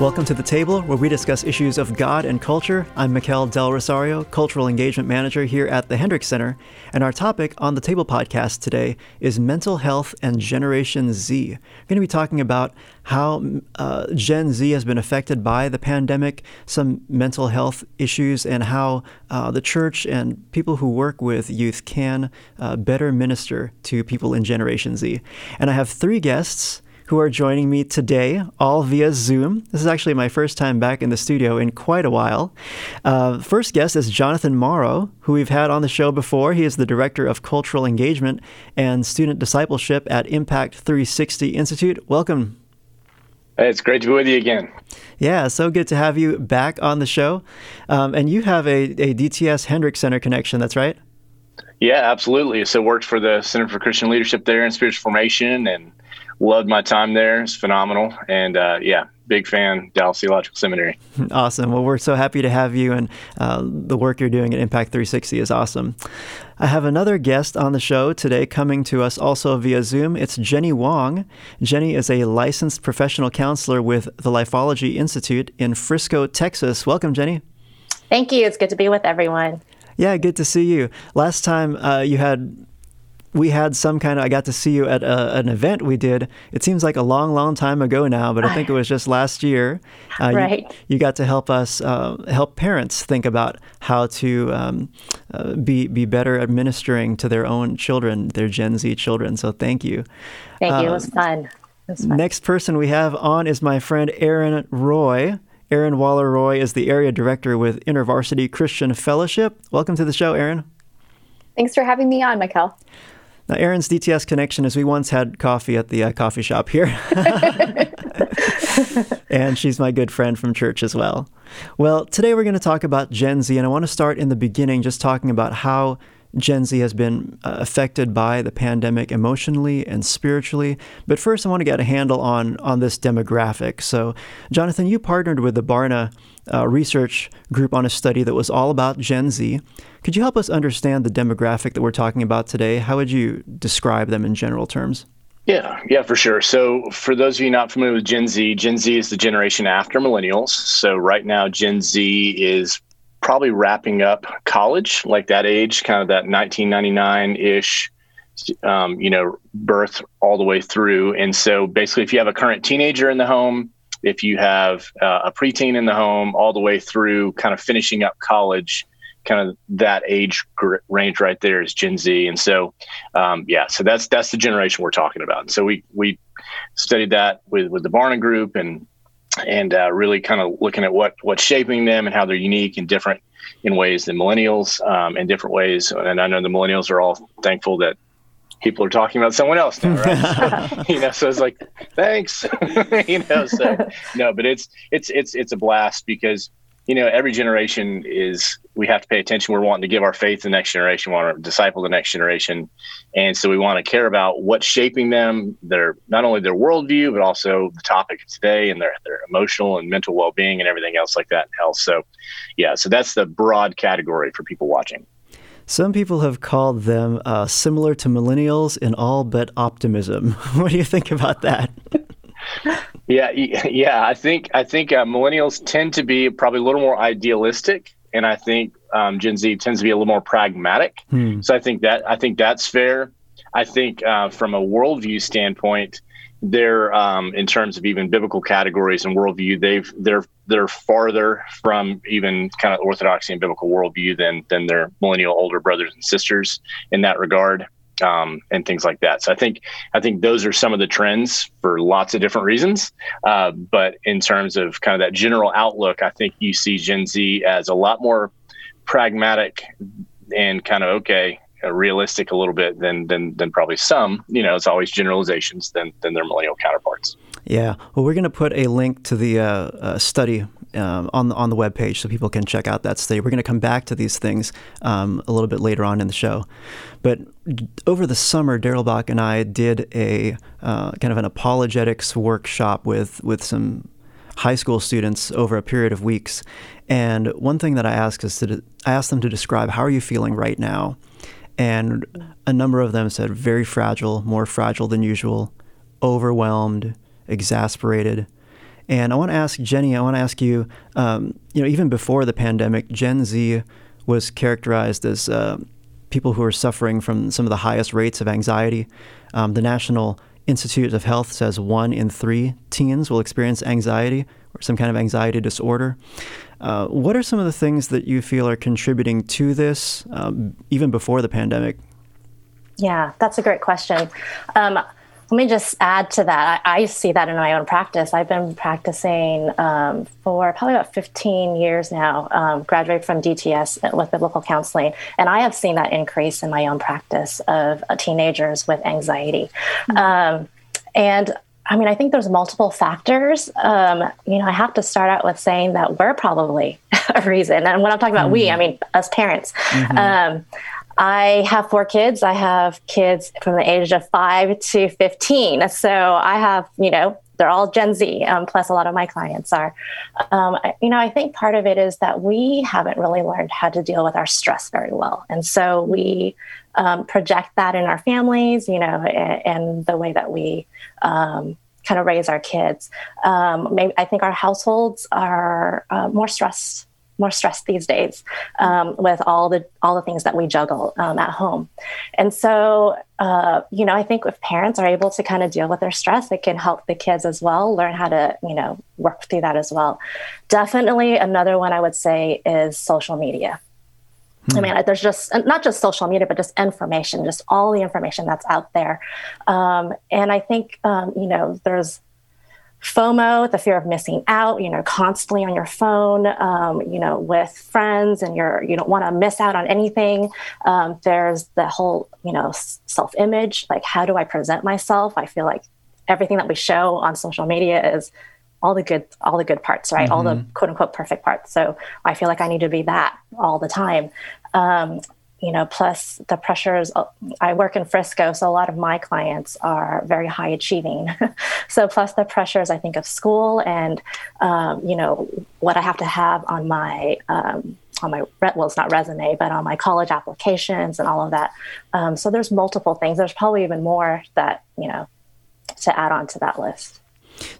Welcome to the table where we discuss issues of God and culture. I'm Mikel Del Rosario, Cultural Engagement Manager here at the Hendricks Center, and our topic on the Table podcast today is mental health and Generation Z. We're going to be talking about how uh, Gen Z has been affected by the pandemic, some mental health issues, and how uh, the church and people who work with youth can uh, better minister to people in Generation Z. And I have three guests who are joining me today, all via Zoom. This is actually my first time back in the studio in quite a while. Uh, first guest is Jonathan Morrow, who we've had on the show before. He is the Director of Cultural Engagement and Student Discipleship at Impact 360 Institute. Welcome. Hey, it's great to be with you again. Yeah, so good to have you back on the show. Um, and you have a, a DTS Hendricks Center connection, that's right? Yeah, absolutely. So worked for the Center for Christian Leadership there in spiritual formation and loved my time there. It's phenomenal. And uh, yeah, big fan, Dallas Theological Seminary. Awesome. Well, we're so happy to have you, and uh, the work you're doing at Impact 360 is awesome. I have another guest on the show today coming to us also via Zoom. It's Jenny Wang. Jenny is a licensed professional counselor with the Lifeology Institute in Frisco, Texas. Welcome, Jenny. Thank you. It's good to be with everyone. Yeah, good to see you. Last time uh, you had we had some kind of i got to see you at a, an event we did. It seems like a long long time ago now but i think it was just last year uh, right. you, you, got to help us uh, help parents think about how to um, uh, be be better administering to their own children their gen z children. So thank you. Thank you. It was, um, fun. it was fun. next person we have on is my friend Erin roy. Erin Waller Roy is the area director with intervarsity christian fellowship. Welcome to the show Erin. Thanks for having me on, Mikel. Now, Erin's DTS connection is we once had coffee at the uh, coffee shop here. and she's my good friend from church as well. Well, today we're going to talk about Gen Z, and I want to start in the beginning just talking about how Gen Z has been uh, affected by the pandemic emotionally and spiritually. But first, I want to get a handle on, on this demographic. So, Jonathan, you partnered with the Barna uh, research group on a study that was all about Gen Z. Could you help us understand the demographic that we're talking about today? How would you describe them in general terms? Yeah, yeah, for sure. So, for those of you not familiar with Gen Z, Gen Z is the generation after millennials. So, right now, Gen Z is probably wrapping up college, like that age, kind of that 1999 ish, um, you know, birth all the way through. And so, basically, if you have a current teenager in the home, if you have uh, a preteen in the home, all the way through kind of finishing up college, kind of that age range right there is Gen Z, and so um, yeah, so that's that's the generation we're talking about. And so we we studied that with with the Barna Group and and uh, really kind of looking at what what's shaping them and how they're unique and different in ways than millennials um, in different ways. And I know the millennials are all thankful that people are talking about someone else now, right? you know, so it's like, thanks, you know. So no, but it's it's it's it's a blast because you know, every generation is we have to pay attention. We're wanting to give our faith to the next generation, we want to disciple the next generation, and so we want to care about what's shaping them, their not only their worldview, but also the topic of today and their their emotional and mental well being and everything else like that health. So, yeah, so that's the broad category for people watching. Some people have called them uh, similar to millennials in all but optimism. what do you think about that? Yeah, yeah. I think I think uh, millennials tend to be probably a little more idealistic, and I think um, Gen Z tends to be a little more pragmatic. Hmm. So I think that I think that's fair. I think uh, from a worldview standpoint, they're um, in terms of even biblical categories and worldview, they've they're they're farther from even kind of orthodoxy and biblical worldview than than their millennial older brothers and sisters in that regard um, and things like that. So I think I think those are some of the trends for lots of different reasons. Uh, but in terms of kind of that general outlook, I think you see Gen Z as a lot more pragmatic and kind of okay, uh, realistic a little bit than than than probably some. You know, it's always generalizations than than their millennial counterparts. Yeah. Well, we're going to put a link to the uh, uh, study um, on the, on the web page so people can check out that study. We're going to come back to these things um, a little bit later on in the show. But over the summer, Darrell Bock and I did a uh, kind of an apologetics workshop with with some high school students over a period of weeks. And one thing that I ask is to I asked them to describe how are you feeling right now, and a number of them said very fragile, more fragile than usual, overwhelmed, exasperated. And I want to ask Jenny. I want to ask you. Um, you know, even before the pandemic, Gen Z was characterized as uh, people who are suffering from some of the highest rates of anxiety. Um, the National Institute of Health says one in three teens will experience anxiety or some kind of anxiety disorder. Uh, what are some of the things that you feel are contributing to this, um, even before the pandemic? Yeah, that's a great question. Um, let me just add to that. I, I, see that in my own practice. I've been practicing um, for probably about 15 years now, um, graduated from DTS with biblical counseling. And I have seen that increase in my own practice of uh, teenagers with anxiety. Mm-hmm. Um, and I mean, I think there's multiple factors. Um, you know, I have to start out with saying that we're probably a reason. And when I'm talking about mm-hmm. we, I mean us parents. Mm-hmm. Um, I have four kids. I have kids from the age of five to 15. So I have, you know, they're all Gen Z, um, plus a lot of my clients are. Um, you know, I think part of it is that we haven't really learned how to deal with our stress very well. And so we um, project that in our families, you know, and, and the way that we um, kind of raise our kids. Um, maybe I think our households are uh, more stressed more stressed these days um, with all the all the things that we juggle um, at home. And so uh, you know i think if parents are able to kind of deal with their stress it can help the kids as well learn how to you know work through that as well. Definitely another one i would say is social media. I mean, there's just not just social media, but just information, just all the information that's out there. Um, and I think, um, you know, there's FOMO, the fear of missing out, you know, constantly on your phone, um, you know, with friends and you're, you don't want to miss out on anything. Um, there's the whole, you know, self image. Like, how do I present myself? I feel like everything that we show on social media is all the good, all the good parts, right? Mm-hmm. All the mm-hmm. quote unquote perfect parts. So I feel like I need to be that all the time. Um, you know, plus the pressures. Uh, I work in Frisco, so a lot of my clients are very high achieving. so plus the pressures, I think, of school and um, you know what I have to have on my um, on my well, it's not resume, but on my college applications and all of that. Um, so there's multiple things. There's probably even more that you know to add on to that list.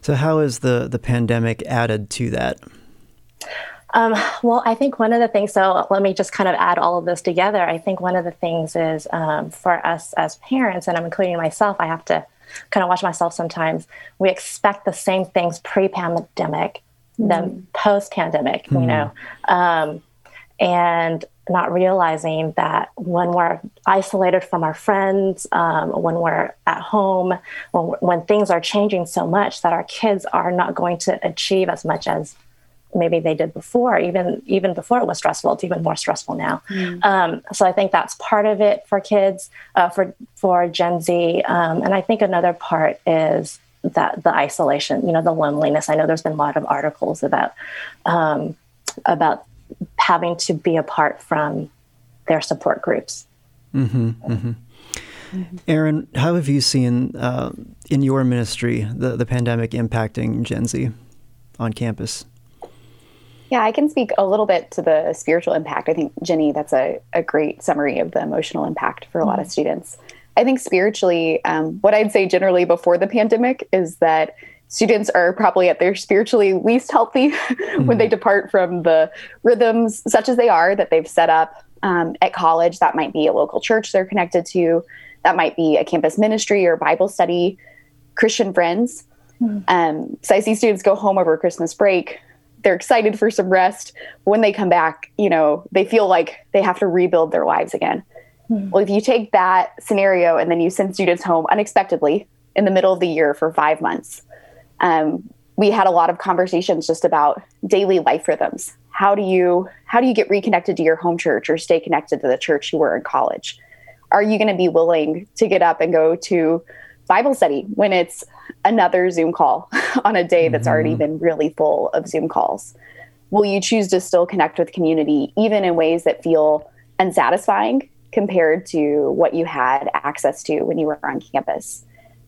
So how has the the pandemic added to that? Um, well, I think one of the things, so let me just kind of add all of this together. I think one of the things is um, for us as parents, and I'm including myself, I have to kind of watch myself sometimes. We expect the same things pre pandemic mm-hmm. than post pandemic, mm-hmm. you know, um, and not realizing that when we're isolated from our friends, um, when we're at home, when, when things are changing so much that our kids are not going to achieve as much as maybe they did before even even before it was stressful it's even more stressful now mm. um, so i think that's part of it for kids uh, for for gen z um, and i think another part is that the isolation you know the loneliness i know there's been a lot of articles about um, about having to be apart from their support groups mm-hmm, mm-hmm. Mm-hmm. Erin, how have you seen uh, in your ministry the, the pandemic impacting Gen Z on campus? Yeah, I can speak a little bit to the spiritual impact. I think, Jenny, that's a, a great summary of the emotional impact for a mm-hmm. lot of mm-hmm. students. I think spiritually, um, what I'd say generally before the pandemic is that students are probably at their spiritually least healthy mm-hmm. when they mm-hmm. depart from the rhythms, such as they are, that they've set up um, at college. That might be a local church they're connected to, that might be a campus ministry or Bible study, Christian friends. Mm-hmm. Um, so I see students go home over Christmas break they're excited for some rest. When they come back, you know, they feel like they have to rebuild their lives again. Mm-hmm. Well, if you take that scenario and then you send students home unexpectedly in the middle of the year for five months, um, we had a lot of conversations just about daily life rhythms. How do you how do you get reconnected to your home church or stay connected to the church you were in college? Are you going to be willing to get up and go to Bible study when it's another Zoom call on a day that's mm-hmm. already been really full of Zoom calls? Will you choose to still connect with community, even in ways that feel unsatisfying compared to what you had access to when you were on campus?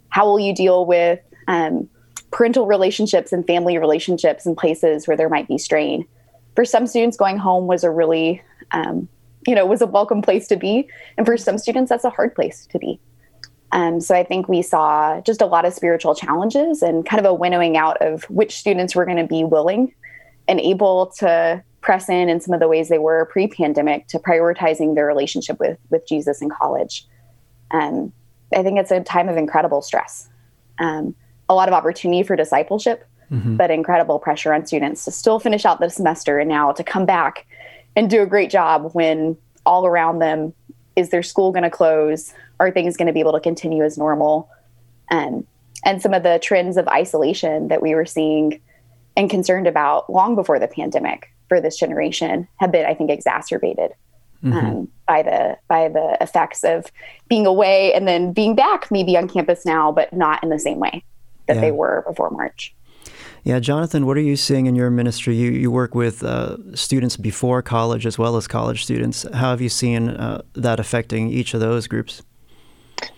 How will you deal with um, parental relationships and family relationships in places where there might be strain. For some students, going home was a really, um, you know, was a welcome place to be. And for some students, that's a hard place to be. Um, so I think we saw just a lot of spiritual challenges and kind of a winnowing out of which students were going to be willing and able to press in in some of the ways they were pre-pandemic to prioritizing their relationship with with Jesus in college. Um, I think it's a time of incredible stress, um, a lot of opportunity for discipleship, mm-hmm. but incredible pressure on students to still finish out the semester and now to come back and do a great job when all around them is their school going to close? Are things going to be able to continue as normal? Um, and some of the trends of isolation that we were seeing and concerned about long before the pandemic for this generation have been, I think, exacerbated mm-hmm. um, by the by the effects of being away and then being back, maybe on campus now, but not in the same way that yeah. they were before March. Yeah, Jonathan, what are you seeing in your ministry? You you work with uh, students before college as well as college students. How have you seen uh, that affecting each of those groups?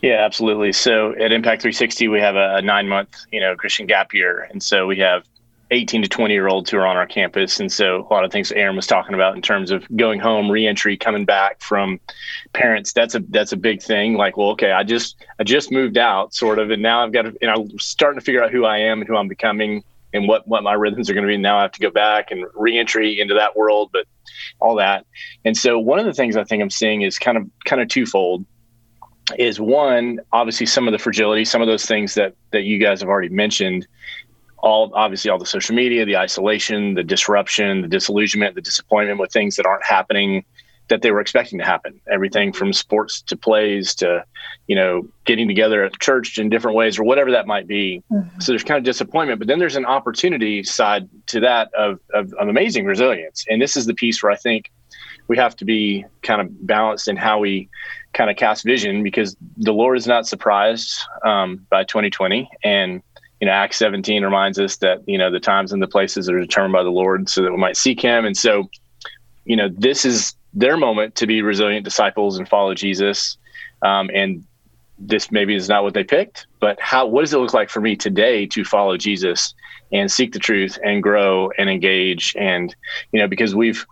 Yeah, absolutely. So at Impact 360, we have a, a nine month, you know, Christian gap year, and so we have 18 to 20 year olds who are on our campus. And so a lot of things Erin was talking about in terms of going home, reentry, coming back from parents. That's a that's a big thing. Like, well, okay, I just I just moved out, sort of, and now I've got to, you know, starting to figure out who I am and who I'm becoming and what what my rhythms are going to be. Now I have to go back and reentry into that world, but all that. And so one of the things I think I'm seeing is kind of kind of twofold. Is one obviously some of the fragility, some of those things that that you guys have already mentioned. All obviously all the social media, the isolation, the disruption, the disillusionment, the disappointment with things that aren't happening that they were expecting to happen. Everything from sports to plays to, you know, getting together at church in different ways or whatever that might be. Mm-hmm. So there's kind of disappointment, but then there's an opportunity side to that of, of, of amazing resilience. And this is the piece where I think we have to be kind of balanced in how we kind of cast vision because the Lord is not surprised um, by 2020 and you know, Acts 17 reminds us that, you know, the times and the places are determined by the Lord so that we might seek him. And so, you know, this is their moment to be resilient disciples and follow Jesus. Um, and this maybe is not what they picked, but how what does it look like for me today to follow Jesus and seek the truth and grow and engage? And you know because we've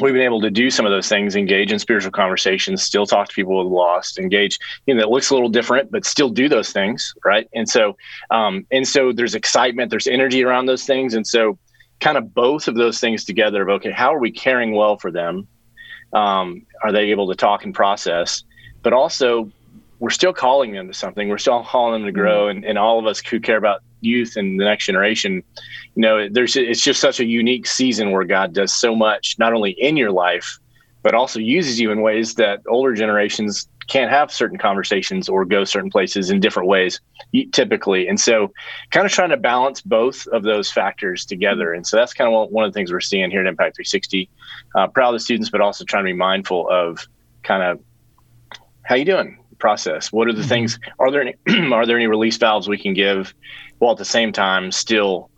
we've been able to do some of those things engage in spiritual conversations still talk to people with lost engage you know it looks a little different but still do those things right? And so um, and so there's excitement there's energy around those things. And so kind of both of those things together of okay how are we caring well for them um, are they able to talk and process? But also, we're still calling them to something. We're still calling them to grow, mm-hmm. and, and all of us who care about youth and the next generation, you know, there's it's just such a unique season where God does so much, not only in your life, but also uses you in ways that older generations can't have certain conversations or go certain places in different ways typically. And so kind of trying to balance both of those factors together. And so that's kind of one of the things we're seeing here at impact 360 uh, proud of the students but also trying to be mindful of kind of how you doing process. What are the mm-hmm. things are there any are there any release valves we can give while at the same time still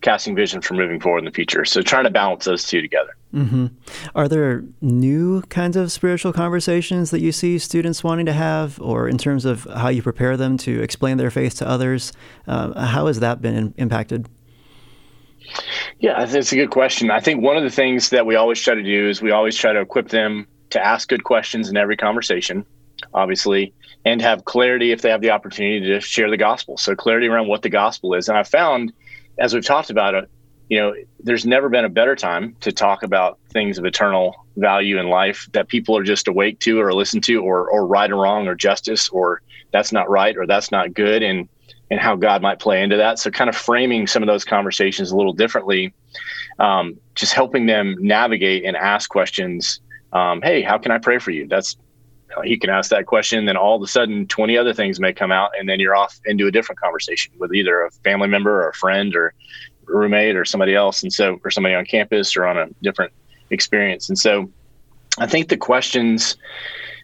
casting vision for moving forward in the future? So trying to balance those two together Mm-hmm. Are there new kinds of spiritual conversations that you see students wanting to have, or in terms of how you prepare them to explain their faith to others? Uh, how has that been in- impacted? Yeah, that's a good question. I think one of the things that we always try to do is we always try to equip them to ask good questions in every conversation, obviously, and have clarity if they have the opportunity to share the gospel. So, clarity around what the gospel is. And I found, as we've talked about it, you know, there's never been a better time to talk about things of eternal value in life that people are just awake to or listen to or or right or wrong or justice or that's not right or that's not good and and how God might play into that. So kind of framing some of those conversations a little differently, um, just helping them navigate and ask questions. Um, hey, how can I pray for you? That's you can ask that question, then all of a sudden 20 other things may come out, and then you're off into a different conversation with either a family member or a friend or roommate or somebody else, and so or somebody on campus or on a different experience. And so, I think the questions,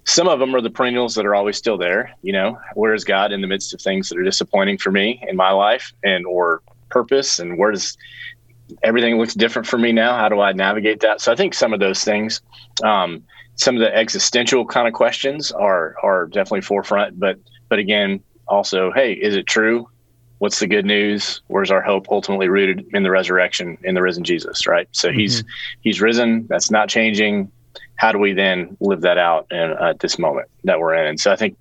some of them are the perennials that are always still there. You know, where is God in the midst of things that are disappointing for me in my life, and or purpose, and where does everything looks different for me now? How do I navigate that? So I think some of those things. Um, some of the existential kind of questions are are definitely forefront, but but again, also, hey, is it true? What's the good news? Where's our hope ultimately rooted in the resurrection, in the risen Jesus, right? So mm-hmm. he's he's risen. That's not changing. How do we then live that out in, uh, at this moment that we're in? And so I think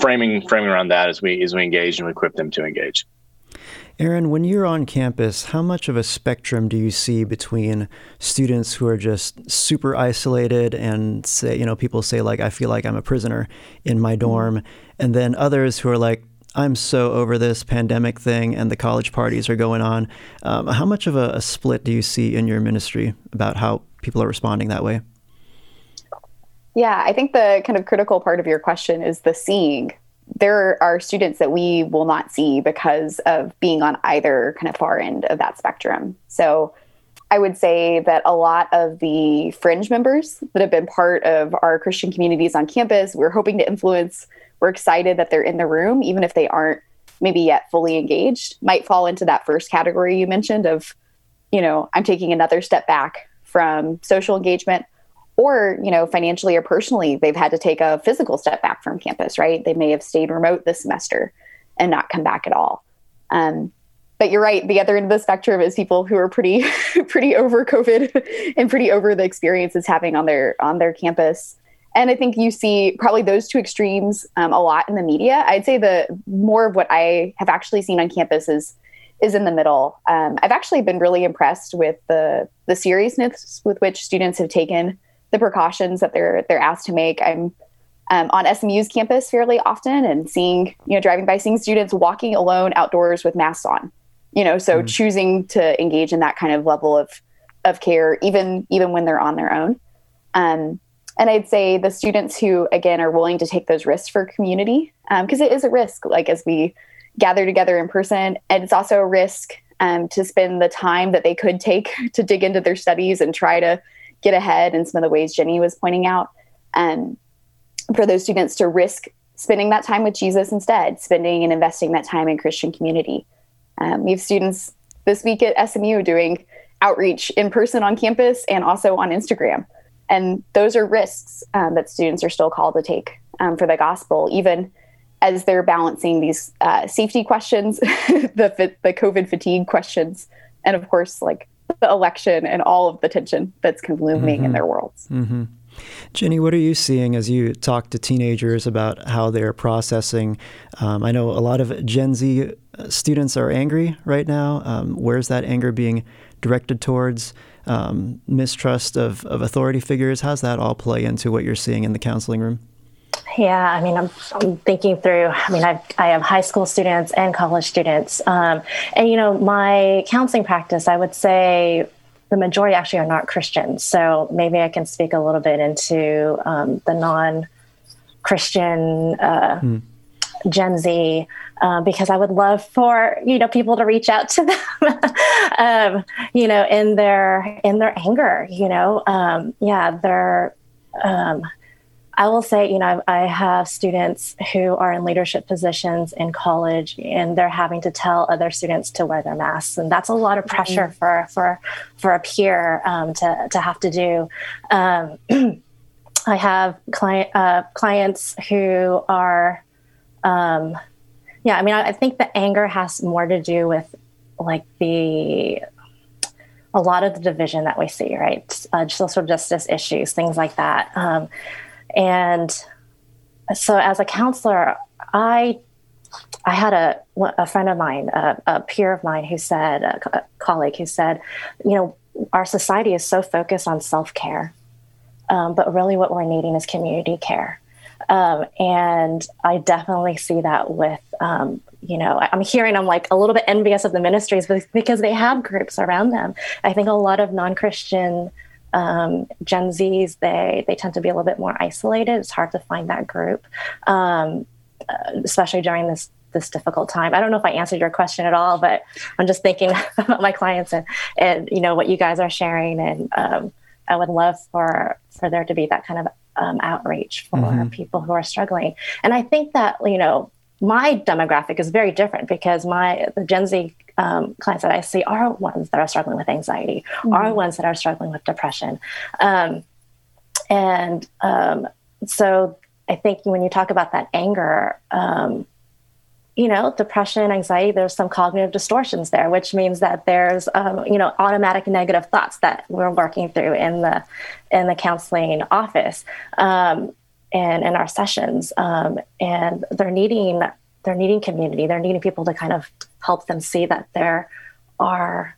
framing framing around that as we as we engage and we equip them to engage. Erin, when you're on campus, how much of a spectrum do you see between students who are just super isolated and say, you know, people say, like, I feel like I'm a prisoner in my mm-hmm. dorm, and then others who are like, I'm so over this pandemic thing and the college parties are going on. Um, how much of a, a split do you see in your ministry about how people are responding that way? Yeah, I think the kind of critical part of your question is the seeing there are students that we will not see because of being on either kind of far end of that spectrum. So I would say that a lot of the fringe members that have been part of our Christian communities on campus, we're hoping to influence, we're excited that they're in the room, even if they aren't maybe yet fully engaged, might fall into that first category you mentioned of, you know, I'm taking another step back from social engagement or you know financially or personally they've had to take a physical step back from campus right? They may have stayed remote this semester and not come back at all. Um, but you're right the other end of the spectrum is people who are pretty pretty over covid and pretty over the experiences having on their on their campus and i think you see probably those two extremes um, a lot in the media i'd say the more of what i have actually seen on campus is is in the middle um, i've actually been really impressed with the the seriousness with which students have taken the precautions that they're they're asked to make. I'm um, on SMU's campus fairly often and seeing, you know, driving by, seeing students walking alone outdoors with masks on. You know, so mm choosing to engage in that kind of level of of care, even even when they're on their own. Um, and I'd say the students who, again, are willing to take those risks for community, because um, it is a risk, like as we gather together in person, and it's also a risk um, to spend the time that they could take to dig into their studies and try to get ahead in some of the ways Jenny was pointing out. And for those students to risk spending that time with Jesus instead, spending and investing that time in Christian community. Um, we have students this week at SMU doing outreach in person on campus and also on Instagram. And those are risks um, that students are still called to take um, for the gospel, even as they're balancing these uh, safety questions, the the COVID fatigue questions, and of course, like the election and all of the tension that's kind of looming mm-hmm. in their worlds. Mm-hmm. Jenny, what are you seeing as you talk to teenagers about how they're processing? Um, I know a lot of Gen Z uh, students are angry right now. Um, where's that anger being directed towards? Um, mistrust of, of authority figures? How's that all play into what you're seeing in the counseling room? Yeah, I mean, I'm, I'm, thinking through. I mean, I've, I have high school students and college students, um, and you know, my counseling practice, I would say the majority actually are not Christians. So maybe I can speak a little bit into um, the non-Christian uh, mm. Gen Z. Uh, because I would love for you know people to reach out to them, um, you know, in their in their anger, you know, um, yeah, they're um, I will say, you know, I have students who are in leadership positions in college, and they're having to tell other students to wear their masks, and that's a lot of pressure mm-hmm. for for for a peer um, to to have to do. Um, I have client uh, clients who are, um, yeah. I mean, I, I think the anger has more to do with like the a lot of the division that we see, right? Uh, social justice issues, things like that. Um, and so, as a counselor, I I had a a friend of mine, a, a peer of mine, who said, a, a colleague who said, you know, our society is so focused on self care, um, but really what we're needing is community care. Um, and I definitely see that with, um, you know, I'm hearing I'm like a little bit envious of the ministries because they have groups around them. I think a lot of non Christian um, Gen Zs, they they tend to be a little bit more isolated. It's hard to find that group, um, uh, especially during this this difficult time. I don't know if I answered your question at all, but I'm just thinking about my clients and and you know what you guys are sharing, and um, I would love for for there to be that kind of um, outreach for mm-hmm. people who are struggling. And I think that you know my demographic is very different because my the Gen Z um, clients that I see are ones that are struggling with anxiety, mm-hmm. are ones that are struggling with depression, um, and um, so I think when you talk about that anger, um, you know, depression, anxiety, there's some cognitive distortions there, which means that there's, um, you know, automatic negative thoughts that we're working through in the in the counseling office um, and in our sessions, um, and they're needing they're needing community. They're needing people to kind of help them see that there are,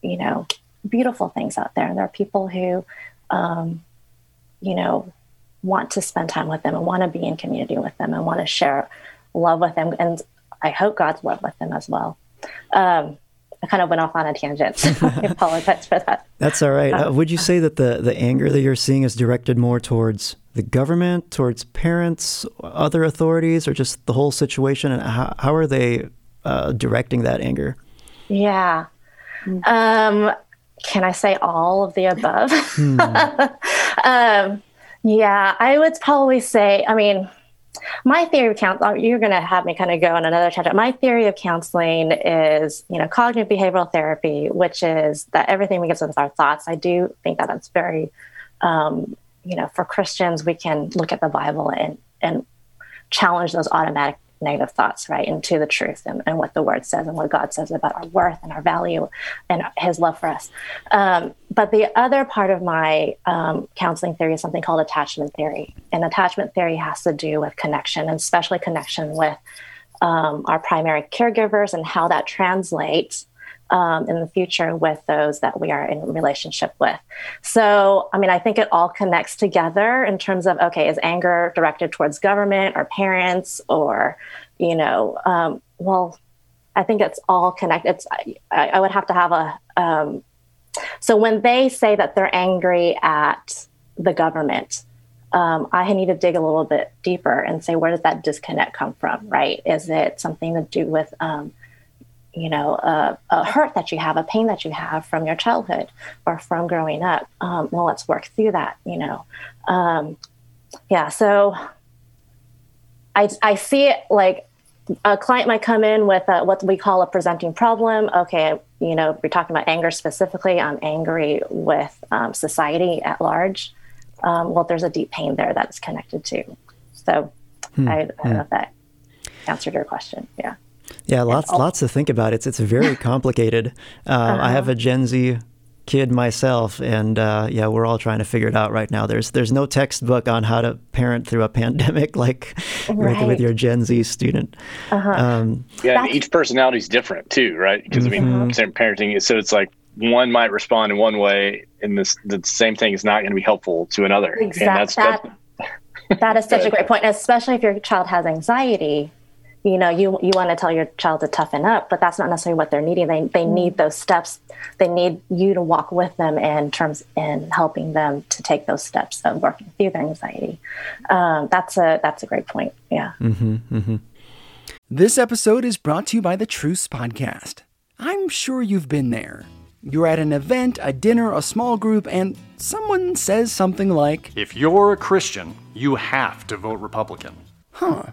you know, beautiful things out there, and there are people who, um, you know, want to spend time with them and want to be in community with them and want to share love with them, and I hope God's love with them as well. Um, I kind of went off on a tangent. I apologize for that. That's all right. Uh, um, would you say that the, the anger that you're seeing is directed more towards the government, towards parents, other authorities, or just the whole situation? And how, how are they uh, directing that anger? Yeah. Um, can I say all of the above? Hmm. um, yeah, I would probably say, I mean, my theory of counseling, you're going to have me kind of go on another tangent. My theory of counseling is, you know, cognitive behavioral therapy, which is that everything begins with our thoughts. I do think that that's very, um, you know, for Christians, we can look at the Bible and, and challenge those automatic negative thoughts, right, into the truth and, and, what the word says and what God says about our worth and our value and his love for us. Um, but the other part of my um, counseling theory is something called attachment theory. And attachment theory has to do with connection, and especially connection with um, our primary caregivers and how that translates um, in the future with those that we are in relationship with. So, I mean, I think it all connects together in terms of okay, is anger directed towards government or parents or, you know, um, well, I think it's all connected. It's, I, I would have to have a. Um, so when they say that they're angry at the government, um, I need to dig a little bit deeper and say where does that disconnect come from, right? Is it something to do with um, you know, a, a, hurt that you have, a pain that you have from your childhood or from growing up. Um, well, let's work through that, you know. Um, yeah, so I, I see it like a client might come in with a, what we call a presenting problem. Okay, you know, we're talking about anger specifically. I'm angry with um, society at large. Um, well, there's a deep pain there that's connected to. So hmm. I, I don't hmm. know if that answered your question. Yeah. Yeah, lots lots to think about. It's it's very complicated. Uh, uh-huh. I have a Gen Z kid myself, and uh, yeah, we're all trying to figure it out right now. There's there's no textbook on how to parent through a pandemic like right. with, with, your Gen Z student. Uh-huh. Um, yeah, each personality is different too, right? Because mm-hmm. I mean, mm-hmm. same parenting, so it's like one might respond in one way, and this the same thing is not going to be helpful to another. Exactly. And that's, that, that is such a great point, especially if your child has anxiety you know you you want to tell your child to toughen up but that's not necessarily what they're needing they they mm. need those steps they need you to walk with them in terms in helping them to take those steps of working through their anxiety um, that's a that's a great point yeah mm-hmm, mm-hmm. this episode is brought to you by the truce podcast i'm sure you've been there you're at an event, a dinner, a small group, and someone says something like, If you're a Christian, you have to vote Republican. Huh.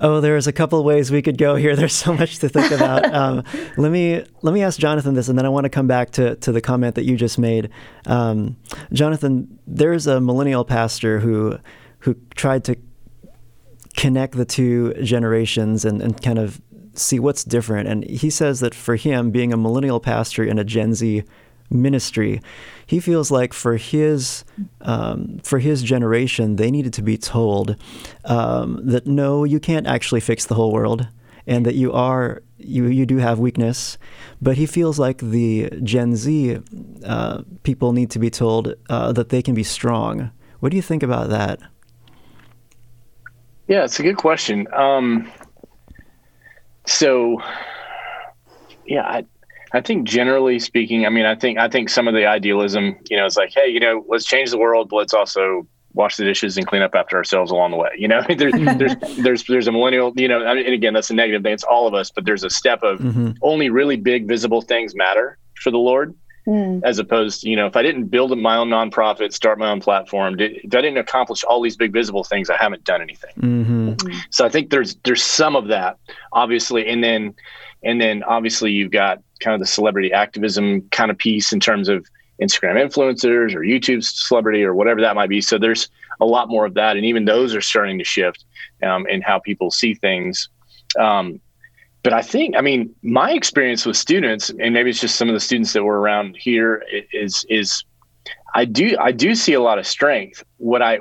Oh, there's a couple of ways we could go here. There's so much to think about. Um, let me let me ask Jonathan this, and then I want to come back to to the comment that you just made. Um, Jonathan, there's a millennial pastor who who tried to connect the two generations and, and kind of see what's different. And he says that for him, being a millennial pastor in a Gen Z ministry, he feels like for his um, for his generation, they needed to be told um, that no, you can't actually fix the whole world, and that you are you you do have weakness. But he feels like the Gen Z uh, people need to be told uh, that they can be strong. What do you think about that? Yeah, it's a good question. Um, so, yeah, I, I think generally speaking, I mean, I think I think some of the idealism, you know, is like, hey, you know, let's change the world, but let's also wash the dishes and clean up after ourselves along the way. You know, there's there's there's there's a millennial, you know, and again, that's a negative thing. It's all of us, but there's a step of mm-hmm. only really big visible things matter for the Lord. Mm. As opposed to, you know, if I didn't build my own nonprofit, start my own platform, if I didn't accomplish all these big visible things, I haven't done anything. Mm-hmm. mm-hmm. So I think there's there's some of that, obviously, and then and then obviously you've got kind of the celebrity activism kind of piece in terms of Instagram influencers or YouTube celebrity or whatever that might be. So there's a lot more of that, and even those are starting to shift um, in how people see things. Um, but I think, I mean, my experience with students, and maybe it's just some of the students that were around here, is is I do I do see a lot of strength. What I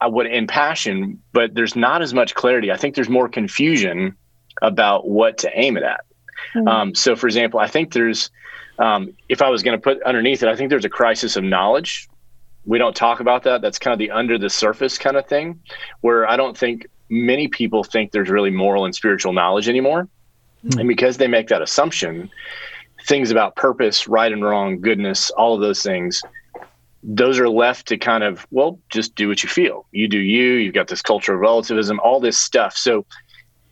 I would in passion, but there's not as much clarity. I think there's more confusion about what to aim it at. Mm-hmm. Um, so, for example, I think there's um, if I was going to put underneath it, I think there's a crisis of knowledge. We don't talk about that. That's kind of the under the surface kind of thing, where I don't think many people think there's really moral and spiritual knowledge anymore. Mm-hmm. And because they make that assumption, things about purpose, right and wrong, goodness, all of those things, those are left to kind of, well, just do what you feel. You do you. You've got this culture of relativism, all this stuff. So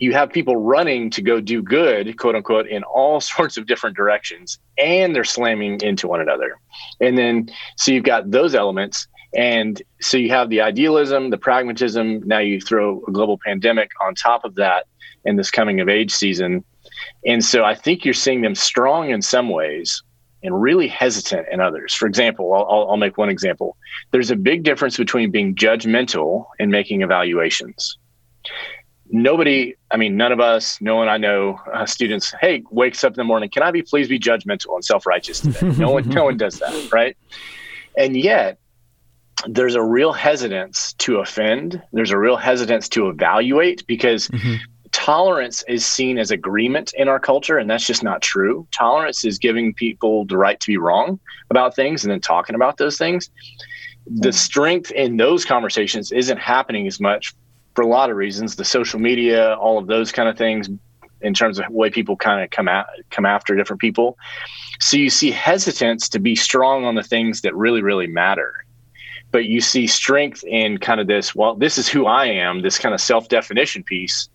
you have people running to go do good, quote unquote, in all sorts of different directions, and they're slamming into one another. And then, so you've got those elements. And so you have the idealism, the pragmatism. Now you throw a global pandemic on top of that in this coming of age season. And so I think you're seeing them strong in some ways and really hesitant in others. For example, I'll, I'll make one example. There's a big difference between being judgmental and making evaluations nobody i mean none of us no one i know uh, students hey wakes up in the morning can i be please be judgmental and self-righteous today? No one no one does that right? And yet there's a real hesitance to offend. There's a real hesitance to evaluate because mm-hmm. tolerance is seen as agreement in our culture and that's just not true. Tolerance is giving people the right to be wrong about things and then talking about those things. The mm. strength in those conversations isn't happening as much for a lot of reasons, the social media, all of those kind of things, in terms of the way people kind of come at come after different people. So you see hesitance to be strong on the things that really, really matter. But you see strength in kind of this, well, this is who I am, this kind of self-definition piece,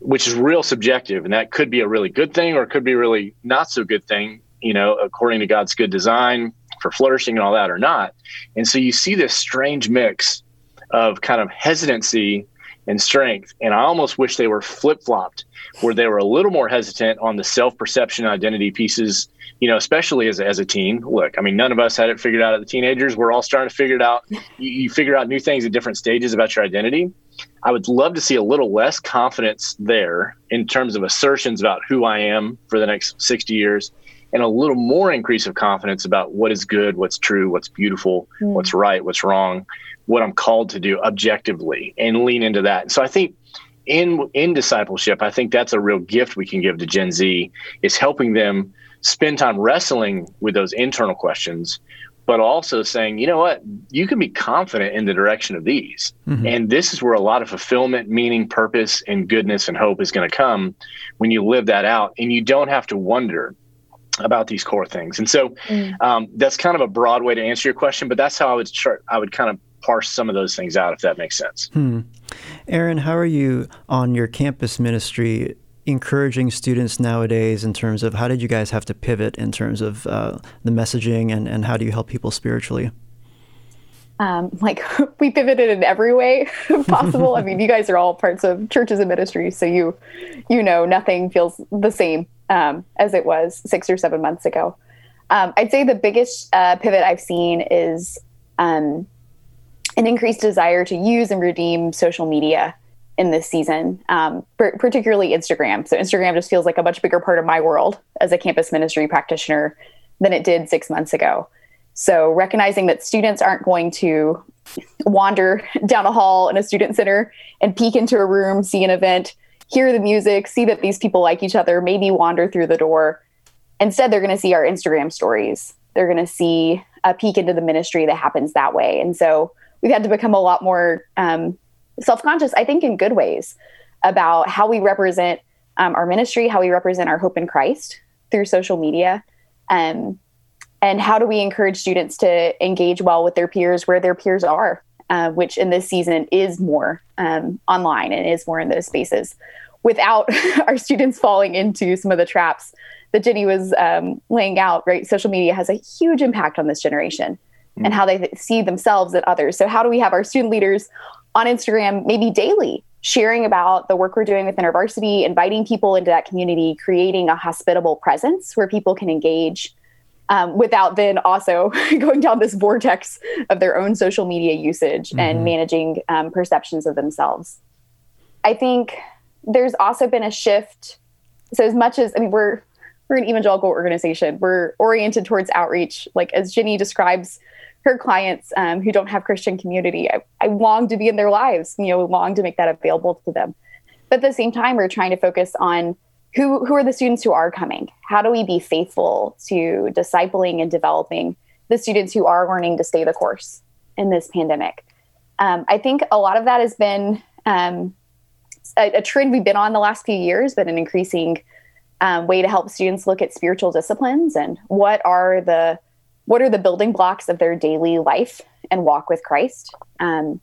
which is real subjective. And that could be a really good thing or it could be really not so good thing, you know, according to God's good design for flourishing and all that or not. And so you see this strange mix of kind of hesitancy and strength. And I almost wish they were flip flopped, where they were a little more hesitant on the self perception identity pieces, you know, especially as, as a teen. Look, I mean, none of us had it figured out at the teenagers. We're all starting to figure it out. You, you figure out new things at different stages about your identity. I would love to see a little less confidence there in terms of assertions about who I am for the next 60 years and a little more increase of confidence about what is good, what's true, what's beautiful, mm. what's right, what's wrong what I'm called to do objectively and lean into that. So I think in in discipleship, I think that's a real gift we can give to Gen Z is helping them spend time wrestling with those internal questions, but also saying, you know what, you can be confident in the direction of these. Mm-hmm. And this is where a lot of fulfillment, meaning, purpose, and goodness and hope is going to come when you live that out. And you don't have to wonder about these core things. And so mm. um, that's kind of a broad way to answer your question, but that's how I would chart, I would kind of parse some of those things out, if that makes sense. Hmm. Erin, how are you on your campus ministry? encouraging students nowadays in terms of how did you guys have to pivot in terms of uh, the messaging and, and how do you help people spiritually? Um, like we pivoted in every way possible. I mean, you guys are all parts of churches and ministries, so you you know nothing feels the same um, as it was six or seven months ago. Um, I'd say the biggest uh, pivot I've seen is um, an increased desire to use and redeem social media in this season, um, particularly Instagram. So Instagram just feels like a much bigger part of my world as a campus ministry practitioner than it did six months ago. So recognizing that students aren't going to wander down a hall in a student center and peek into a room, see an event, hear the music, see that these people like each other, maybe wander through the door. Instead, they're going to see our Instagram stories. They're going to see a peek into the ministry that happens that way. And so we've had to become a lot more um, self conscious, I think, in good ways about how we represent um, our ministry, how we represent our hope in Christ through social media. Um, and how do we encourage students to engage well with their peers where their peers are, uh, which in this season is more um, online and is more in those spaces without our students falling into some of the traps that Jenny was um, laying out, right? Social media has a huge impact on this generation mm-hmm. and how they see themselves and others. So, how do we have our student leaders on Instagram maybe daily sharing about the work we're doing within our varsity, inviting people into that community, creating a hospitable presence where people can engage um, without then also going down this vortex of their own social media usage mm-hmm. and managing um, perceptions of themselves. I think there's also been a shift. So as much as I mean, we're we're an evangelical organization. We're oriented towards outreach, like as Jenny describes her clients um, who don't have Christian community. I, I long to be in their lives, you know, long to make that available to them. But at the same time, we're trying to focus on who who are the students who are coming. How do we be faithful to discipling and developing the students who are learning to stay the course in this pandemic? Um, I think a lot of that has been um, a, a, trend we've been on the last few years, but an increasing um, way to help students look at spiritual disciplines and what are the what are the building blocks of their daily life and walk with Christ. Um,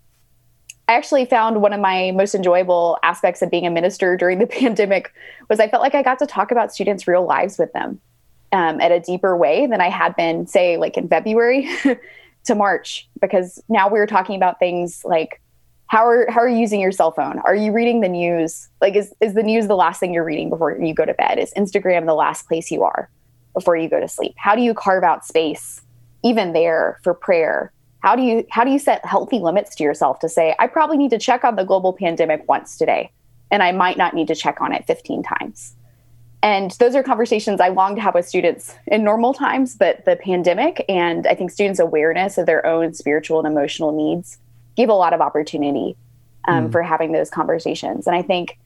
I actually found one of my most enjoyable aspects of being a minister during the pandemic was I felt like I got to talk about students' real lives with them um, at a deeper way than I had been, say, like in February to March, because now we were talking about things like how are how are you using your cell phone? Are you reading the news? Like is is the news the last thing you're reading before you go to bed? Is Instagram the last place you are before you go to sleep? How do you carve out space even there for prayer? How do you how do you set healthy limits to yourself to say I probably need to check on the global pandemic once today and I might not need to check on it 15 times. And those are conversations I long to have with students in normal times, but the pandemic and I think students' awareness of their own spiritual and emotional needs gave a lot of opportunity um, mm. for having those conversations. And I think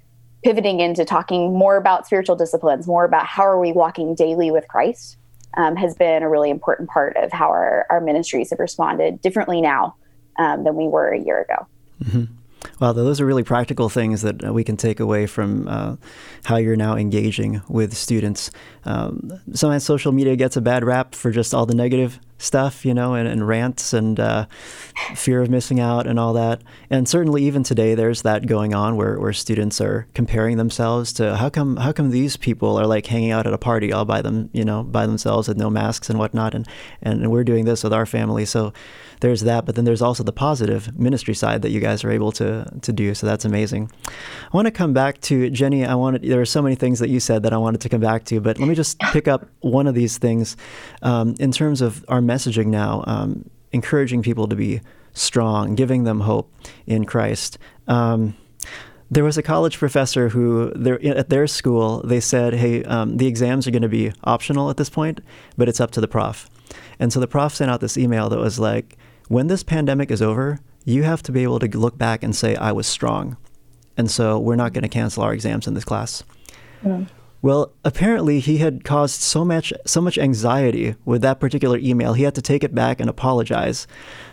pivoting into talking more about spiritual disciplines, more about how are we walking daily with Christ, um, has been a really important part of how our, our ministries have responded differently now um, than we were a year ago. Mm-hmm. Well, those are really practical things that uh, we can take away from uh, how you're now engaging with students. Um, sometimes social media gets a bad rap for just all the negative stuff, you know, and, and rants and uh, fear of missing out and all that. And certainly, even today, there's that going on where, where students are comparing themselves to how come how come these people are like hanging out at a party all by them, you know, by themselves with no masks and whatnot, and and we're doing this with our family. So there's that, but then there's also the positive ministry side that you guys are able to to do. So that's amazing. I want to come back to Jenny. I wanted there are so many things that you said that I wanted to come back to, but let me just pick up one of these things um, in terms of our messaging now, um, encouraging people to be strong, giving them hope in Christ. Um, there was a college professor who, at their school, they said, "Hey, um, the exams are going to be optional at this point, but it's up to the prof." And so the prof sent out this email that was like, when this pandemic is over, you have to be able to look back and say, I was strong. And so we're not going to cancel our exams in this class. Mm. Well, apparently he had caused so much so much anxiety with that particular email. He had to take it back and apologize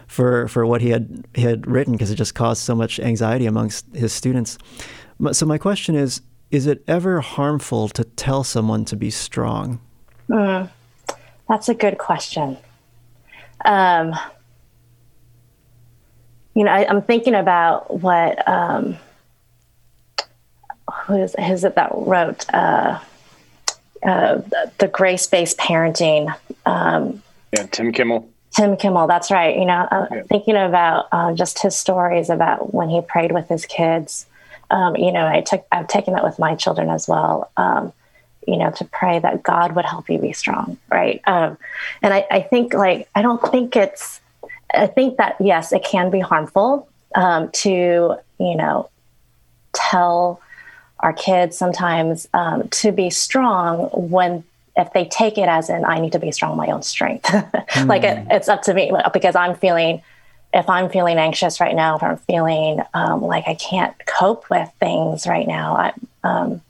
for for what he had he had written because it just caused so much anxiety amongst his students. So my question is: Is it ever harmful to tell someone to be strong? Mm, that's a good question. Um, you know, I, am thinking about what um, who is, is it that wrote uh, uh, the grace based parenting? Um, yeah, Tim Kimmel. Tim Kimmel, that's right. You know, uh, yeah. thinking about uh, just his stories about when he prayed with his kids. Um, you know, I took I've taken that with my children as well. Um, you know, to pray that God would help you be strong, right? Um, and I, I think like I don't think it's I think that yes, it can be harmful um, to you know tell our kids sometimes um, to be strong when if they take it as in I need to be strong my own strength. mm. Like it, it's up to me because I'm feeling if I'm feeling anxious right now, if I'm feeling um, like I can't cope with things right now, I, um,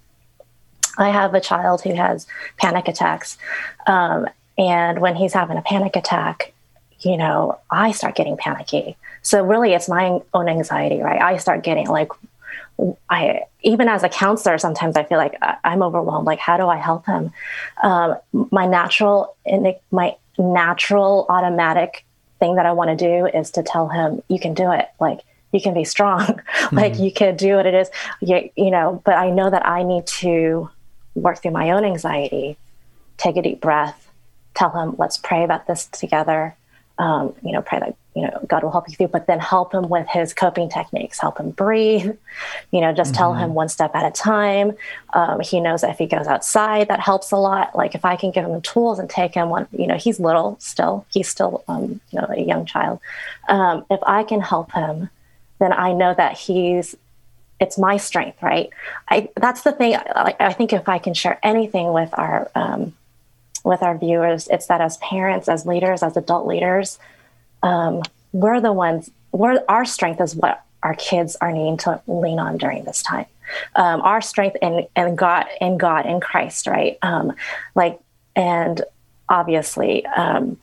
I have a child who has panic attacks, um, and when he's having a panic attack, you know, I start getting panicky. So really, it's my own anxiety, right? I start getting like, I even as a counselor, sometimes I feel like I'm overwhelmed. Like, how do I help him? Um, my natural, my natural, automatic thing that I want to do is to tell him, "You can do it." Like, you can be strong. like, mm-hmm. you can do what it is. You, you know. But I know that I need to work through my own anxiety. Take a deep breath. Tell him, "Let's pray about this together." Um, you know, pray that you know God will help you through, but then help him with his coping techniques. Help him breathe. You know, just mm-hmm. tell him one step at a time. Um, he knows that if he goes outside, that helps a lot. Like if I can give him the tools and take him one, you know, he's little still. He's still, um, you know, a young child. Um, if I can help him, then I know that he's it's my strength, right? I that's the thing. Like I think if I can share anything with our um, with our viewers, it's that as parents, as leaders, as adult leaders, um, we're the ones. We're our strength is what our kids are needing to lean on during this time. Um, our strength in in God in God in Christ, right? Um, like and obviously um,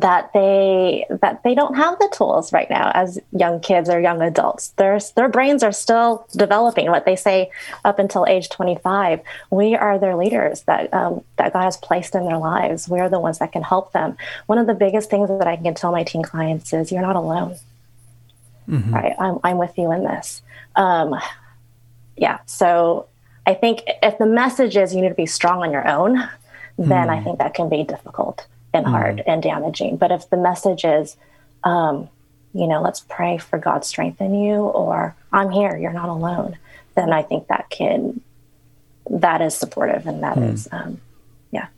that they that they don't have the tools right now as young kids or young adults. Their their brains are still developing what they say up until age 25 we are their leaders that um, that god has placed in their lives. We are the ones that can help them. One of the biggest things that i can tell my teen clients is you're not alone. Mm-hmm. right I'm, I'm with you in this. Um, yeah so i think if the message is you need to be strong on your own then mm. i think that can be difficult and mm-hmm. hard and damaging. But if the message is, um, you know, let's pray for God's strength in you, or I'm here, you're not alone, then I think that can, that is supportive and that mm. is, um, yeah.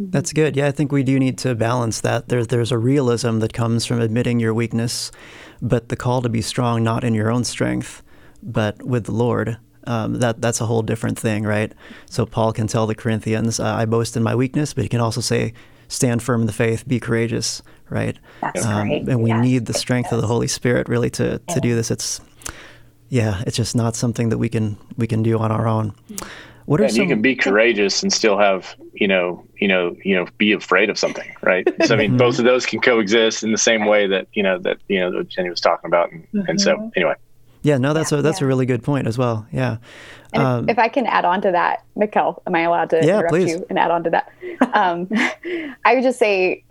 That's good. Yeah, I think we do need to balance that. There, there's a realism that comes from admitting your weakness, but the call to be strong not in your own strength, but with the Lord. Um, that that's a whole different thing, right? So Paul can tell the Corinthians, "I boast in my weakness," but he can also say, stand firm in the faith, be courageous, right? That's um, great. And we yes. need the strength yes. of the Holy Spirit really to, to yeah. do this. It's yeah, it's just not something that we can we can do on our own. What are and some... you can be courageous and still have you know you know you know be afraid of something, right? so I mean, mm-hmm. both of those can coexist in the same way that you know that you know that Jenny was talking about, and, mm-hmm. and so mm-hmm. anyway. Yeah, no, that's yeah, a that's yeah. a really good point as well. Yeah. Um, if, I can add on to that, Mikel, am I allowed to yeah, interrupt please. you and add on to that? Um, I would just say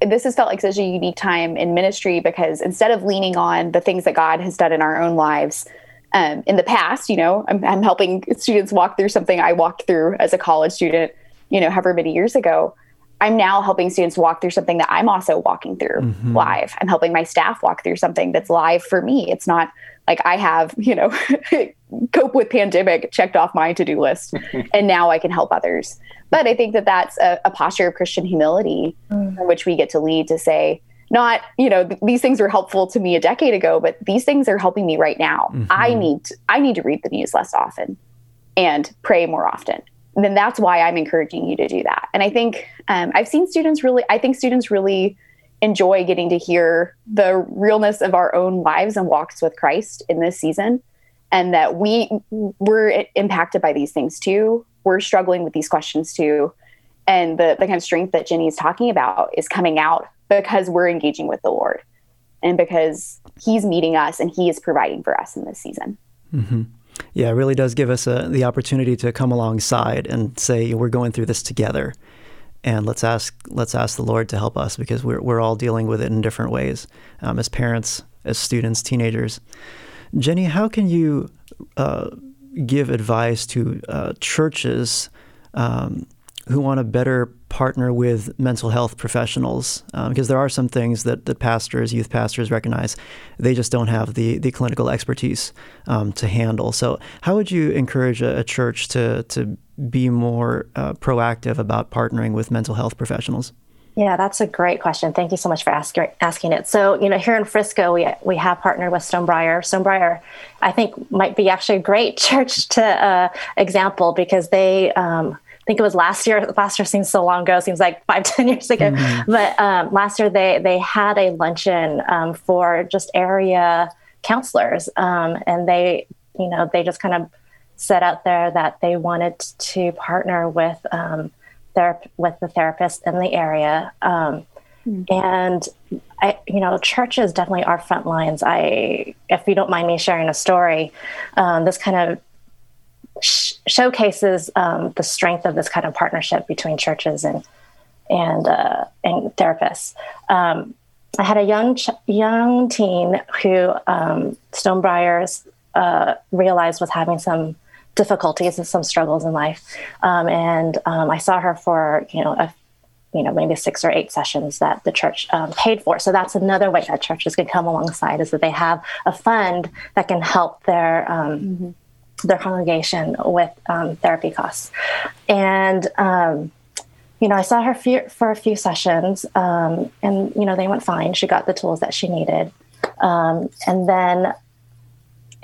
this has felt like such a unique time in ministry because instead of leaning on the things that God has done in our own lives, um, in the past, you know, I'm, I'm helping students walk through something I walked through as a college student, you know, however many years ago. I'm now helping students walk through something that I'm also walking through mm-hmm. live. I'm helping my staff walk through something that's live for me. It's not like I have, you know, cope with pandemic checked off my to-do list and now I can help others. But I think that that's a, a posture of Christian humility mm. in which we get to lead to say, not, you know, th- these things were helpful to me a decade ago, but these things are helping me right now. Mm-hmm. I need to, I need to read the news less often and pray more often. And then that's why I'm encouraging you to do that. And I think um, I've seen students really, I think students really enjoy getting to hear the realness of our own lives and walks with Christ in this season and that we we're impacted by these things too. We're struggling with these questions too. And the, the kind of strength that jenny is talking about is coming out because we're engaging with the lord and because he's meeting us and he is providing for us in this season. Mm-hmm. yeah it really does give us a, the opportunity to come alongside and say we're going through this together and let's ask let's ask the Lord to help us because we're we're all dealing with it in different ways um, as parents, as students, teenagers. Jenny, how can you uh, give advice to uh, churches um, who want to better partner with mental health professionals? Um, because there are some things that, that pastors, youth pastors recognize they just don't have the, the clinical expertise um, to handle. So, how would you encourage a, a church to, to be more uh, proactive about partnering with mental health professionals? Yeah, that's a great question. Thank you so much for asking asking it. So, you know, here in Frisco, we we have partnered with Stonebriar. Stonebriar, I think, might be actually a great church to uh, example because they. Um, I think it was last year. Last year seems so long ago. Seems like five, ten years ago. Mm-hmm. But um, last year they they had a luncheon um, for just area counselors, um, and they, you know, they just kind of said out there that they wanted to partner with um, ther- with the therapist in the area um, Mm. And I, you know, churches definitely are front lines. I, if you don't mind me sharing a story, um, this kind of sh- showcases um, the strength of this kind of partnership between churches and and uh, and therapists. Um, I had a young ch- young teen who um, Stonebriars uh, realized was having some difficulties and some struggles in life, um, and um, I saw her for you know a you know maybe six or eight sessions that the church um, paid for. So that's another way that churches can come alongside is that they have a fund that can help their um, mm-hmm. their congregation with um, therapy costs, and you know, I saw her for, for a few sessions, um, and you know, they went fine. She got the tools that she needed, um, and then,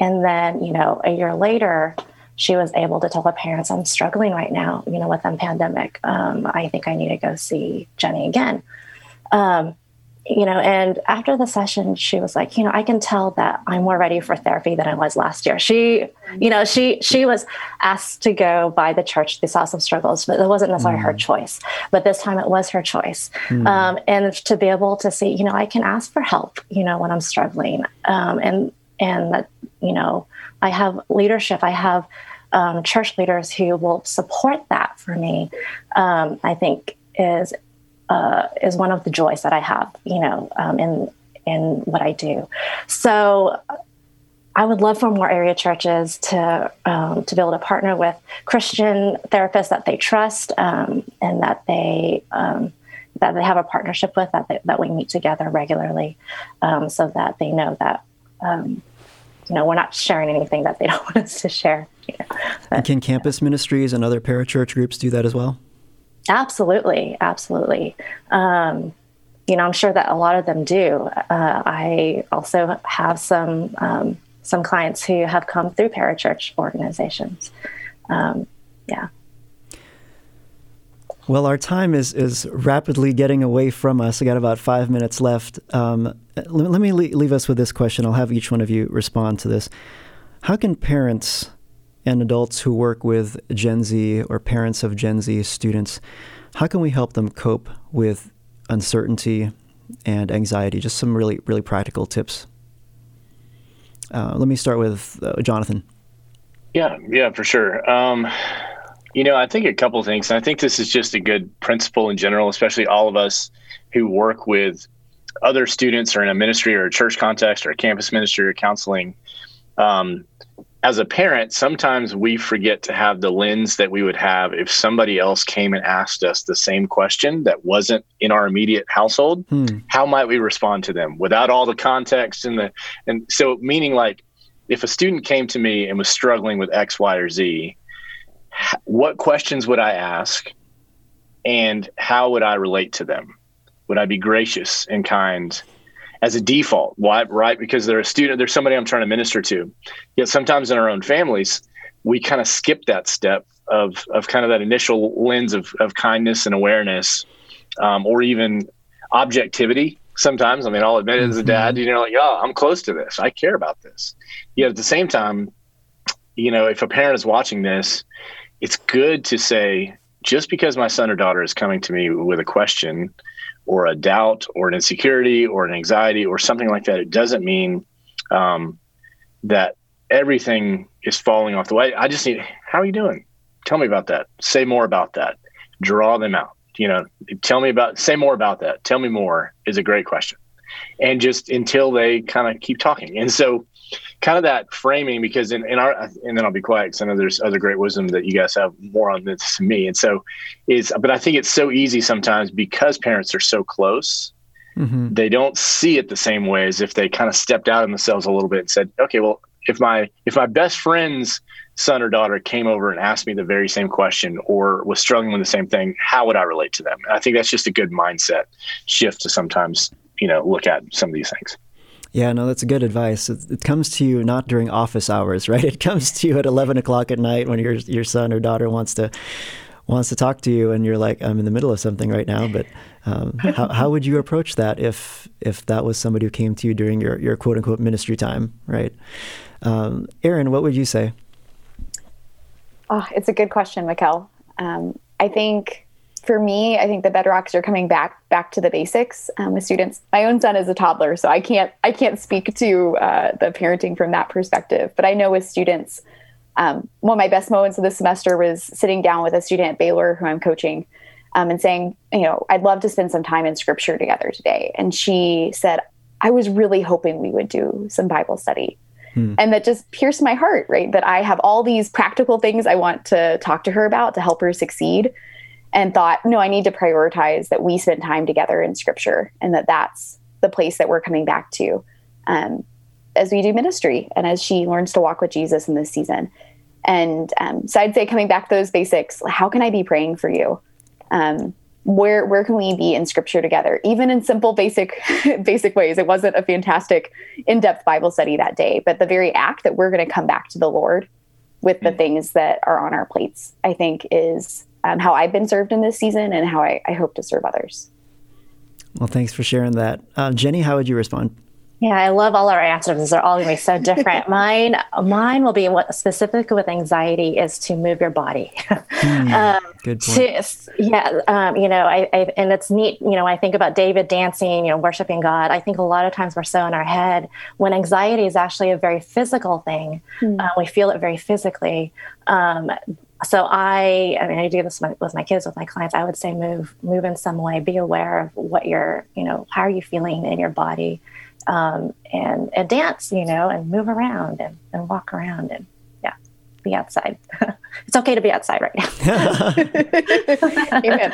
and then, you know, a year later, she was able to tell her parents, "I'm struggling right now, you know, with the pandemic. Um, I think I need to go see Jenny again." Um, you know, and after the session, she was like, you know, I can tell that I'm more ready for therapy than I was last year. She, you know, she she was asked to go by the church. They saw some struggles, but it wasn't necessarily mm. her choice. But this time, it was her choice. Mm. Um, and to be able to see, you know, I can ask for help, you know, when I'm struggling, um, and and that, you know, I have leadership. I have um, church leaders who will support that for me. Um, I think is uh, is one of the joys that I have, you know, um, in in what I do. So I would love for more area churches to um, to be able to partner with Christian therapists that they trust um, and that they um, that they have a partnership with that they, that we meet together regularly, um, so that they know that um, you know we're not sharing anything that they don't want us to share. Can campus ministries and other parachurch groups do that as well? Absolutely, absolutely. Um, you know, I'm sure that a lot of them do. Uh, I also have some um, some clients who have come through parachurch organizations. Um, yeah. Well, our time is is rapidly getting away from us. I got about five minutes left. Um, let, let, me leave us with this question. I'll have each one of you respond to this. How can parents and adults who work with Gen Z or parents of Gen Z students, how can we help them cope with uncertainty and anxiety? Just some really, really practical tips. Uh, let me start with uh, Jonathan. Yeah, yeah, for sure. Um, you know, I think a couple things. I think this is just a good principle in general, especially all of us who work with other students or in a ministry or a church context or a campus ministry or counseling. Um, as a parent, sometimes we forget to have the lens that we would have if somebody else came and asked us the same question that wasn't in our immediate household. Hmm. How might we respond to them without all the context and the and so meaning like if a student came to me and was struggling with X, Y, or Z, what questions would I ask, and how would I relate to them? Would I be gracious and kind? As a default. Why? Right? Because they're a student, they're somebody I'm trying to minister to. Yet sometimes in our own families, we kind of skip that step of of kind of that initial lens of of kindness and awareness, um, or even objectivity. Sometimes, I mean, I'll admit it as a dad, mm-hmm. you know, like, oh, I'm close to this. I care about this. Yet at the same time, you know, if a parent is watching this, it's good to say, just because my son or daughter is coming to me with a question or a doubt or an insecurity or an anxiety or something like that, it doesn't mean um, that everything is falling off the way. I just need, how are you doing? Tell me about that. Say more about that. Draw them out. You know, tell me about, say more about that. Tell me more is a great question. And just until they kind of keep talking. And so, kind of that framing because in, in our and then I'll be quiet because I know there's other great wisdom that you guys have more on this than me. And so is but I think it's so easy sometimes because parents are so close. Mm-hmm. They don't see it the same way as if they kind of stepped out of themselves a little bit and said, okay, well, if my if my best friend's son or daughter came over and asked me the very same question or was struggling with the same thing, how would I relate to them? And I think that's just a good mindset shift to sometimes, you know, look at some of these things. Yeah, no, that's a good advice. It, it, comes to you not during office hours, right? It comes to you at eleven o'clock at night when your your son or daughter wants to wants to talk to you, and you're like, I'm in the middle of something right now. But um, how how would you approach that if if that was somebody who came to you during your your quote unquote ministry time, right? Um, Erin, what would you say? Oh, it's a good question, Mikel. Um, I think for me, I think the bedrocks are coming back back to the basics um, with students. My own son is a toddler, so I can't I can't speak to uh, the parenting from that perspective. But I know with students, um, one of my best moments of the semester was sitting down with a student at Baylor who I'm coaching, um, and saying, you know, I'd love to spend some time in Scripture together today. And she said, I was really hoping we would do some Bible study. Hmm. And that just pierced my heart, right? That I have all these practical things I want to talk to her about to help her succeed and thought, no, I need to prioritize that we spend time together in scripture and that that's the place that we're coming back to um, as we do ministry and as she learns to walk with Jesus in this season. And um, so I'd say coming back to those basics, how can I be praying for you? Um, where where can we be in scripture together even in simple basic basic ways it wasn't a fantastic in-depth bible study that day but the very act that we're going to come back to the lord with the mm. things that are on our plates i think is um, how I've been served in this season and how I, I, hope to serve others. Well, thanks for sharing that. Uh, Jenny, how would you respond? Yeah, I love all our answers. They're all going to be so different. mine, mine will be what specific with anxiety is to move your body. Hmm, um, good point. To, yeah, um, you know, I, I, and it's neat. You know, I think about David dancing, you know, worshiping God. I think a lot of times we're so in our head when anxiety is actually a very physical thing. Mm. Uh, we feel it very physically. Um, so I, I mean, I do this with my kids, with my clients. I would say move, move in some way. Be aware of what you're, you know, how are you feeling in your body, um, and and dance, you know, and move around and, and walk around and yeah, be outside. it's okay to be outside right now.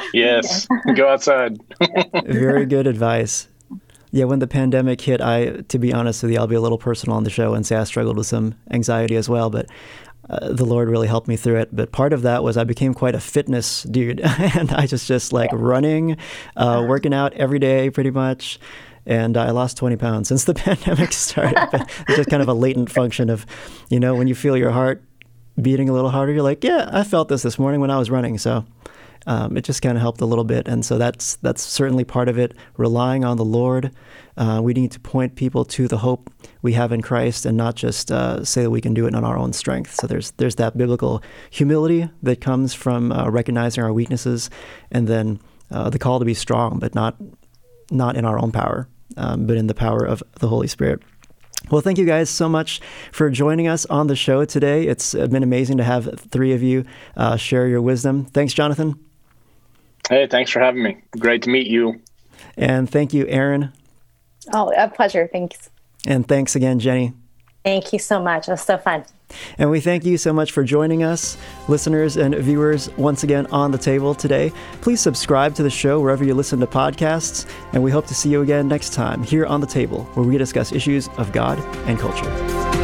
yes, go outside. Very good advice. Yeah, when the pandemic hit, I, to be honest with you, I'll be a little personal on the show and say I struggled with some anxiety as well. But uh, the Lord really helped me through it. But part of that was I became quite a fitness dude, and I just just like yeah. running, uh, working out every day, pretty much. And I lost 20 pounds since the pandemic started. it's just kind of a latent function of, you know, when you feel your heart beating a little harder, you're like, yeah, I felt this this morning when I was running. So um, it just kind of helped a little bit. And so that's that's certainly part of it. Relying on the Lord, uh, we need to point people to the hope we have in Christ, and not just uh, say that we can do it on our own strength. So there's there's that biblical humility that comes from uh, recognizing our weaknesses, and then uh, the call to be strong, but not not in our own power, um, but in the power of the Holy Spirit. Well, thank you guys so much for joining us on the show today. It's been amazing to have three of you uh, share your wisdom. Thanks, Jonathan. Hey, thanks for having me. Great to meet you. And thank you, Erin. Oh, a pleasure. Thanks. And thanks again, Jenny. Thank you so much. It was so fun. And we thank you so much for joining us, listeners and viewers, once again on the table today. Please subscribe to the show wherever you listen to podcasts, and we hope to see you again next time here on the table, where we discuss issues of God and culture.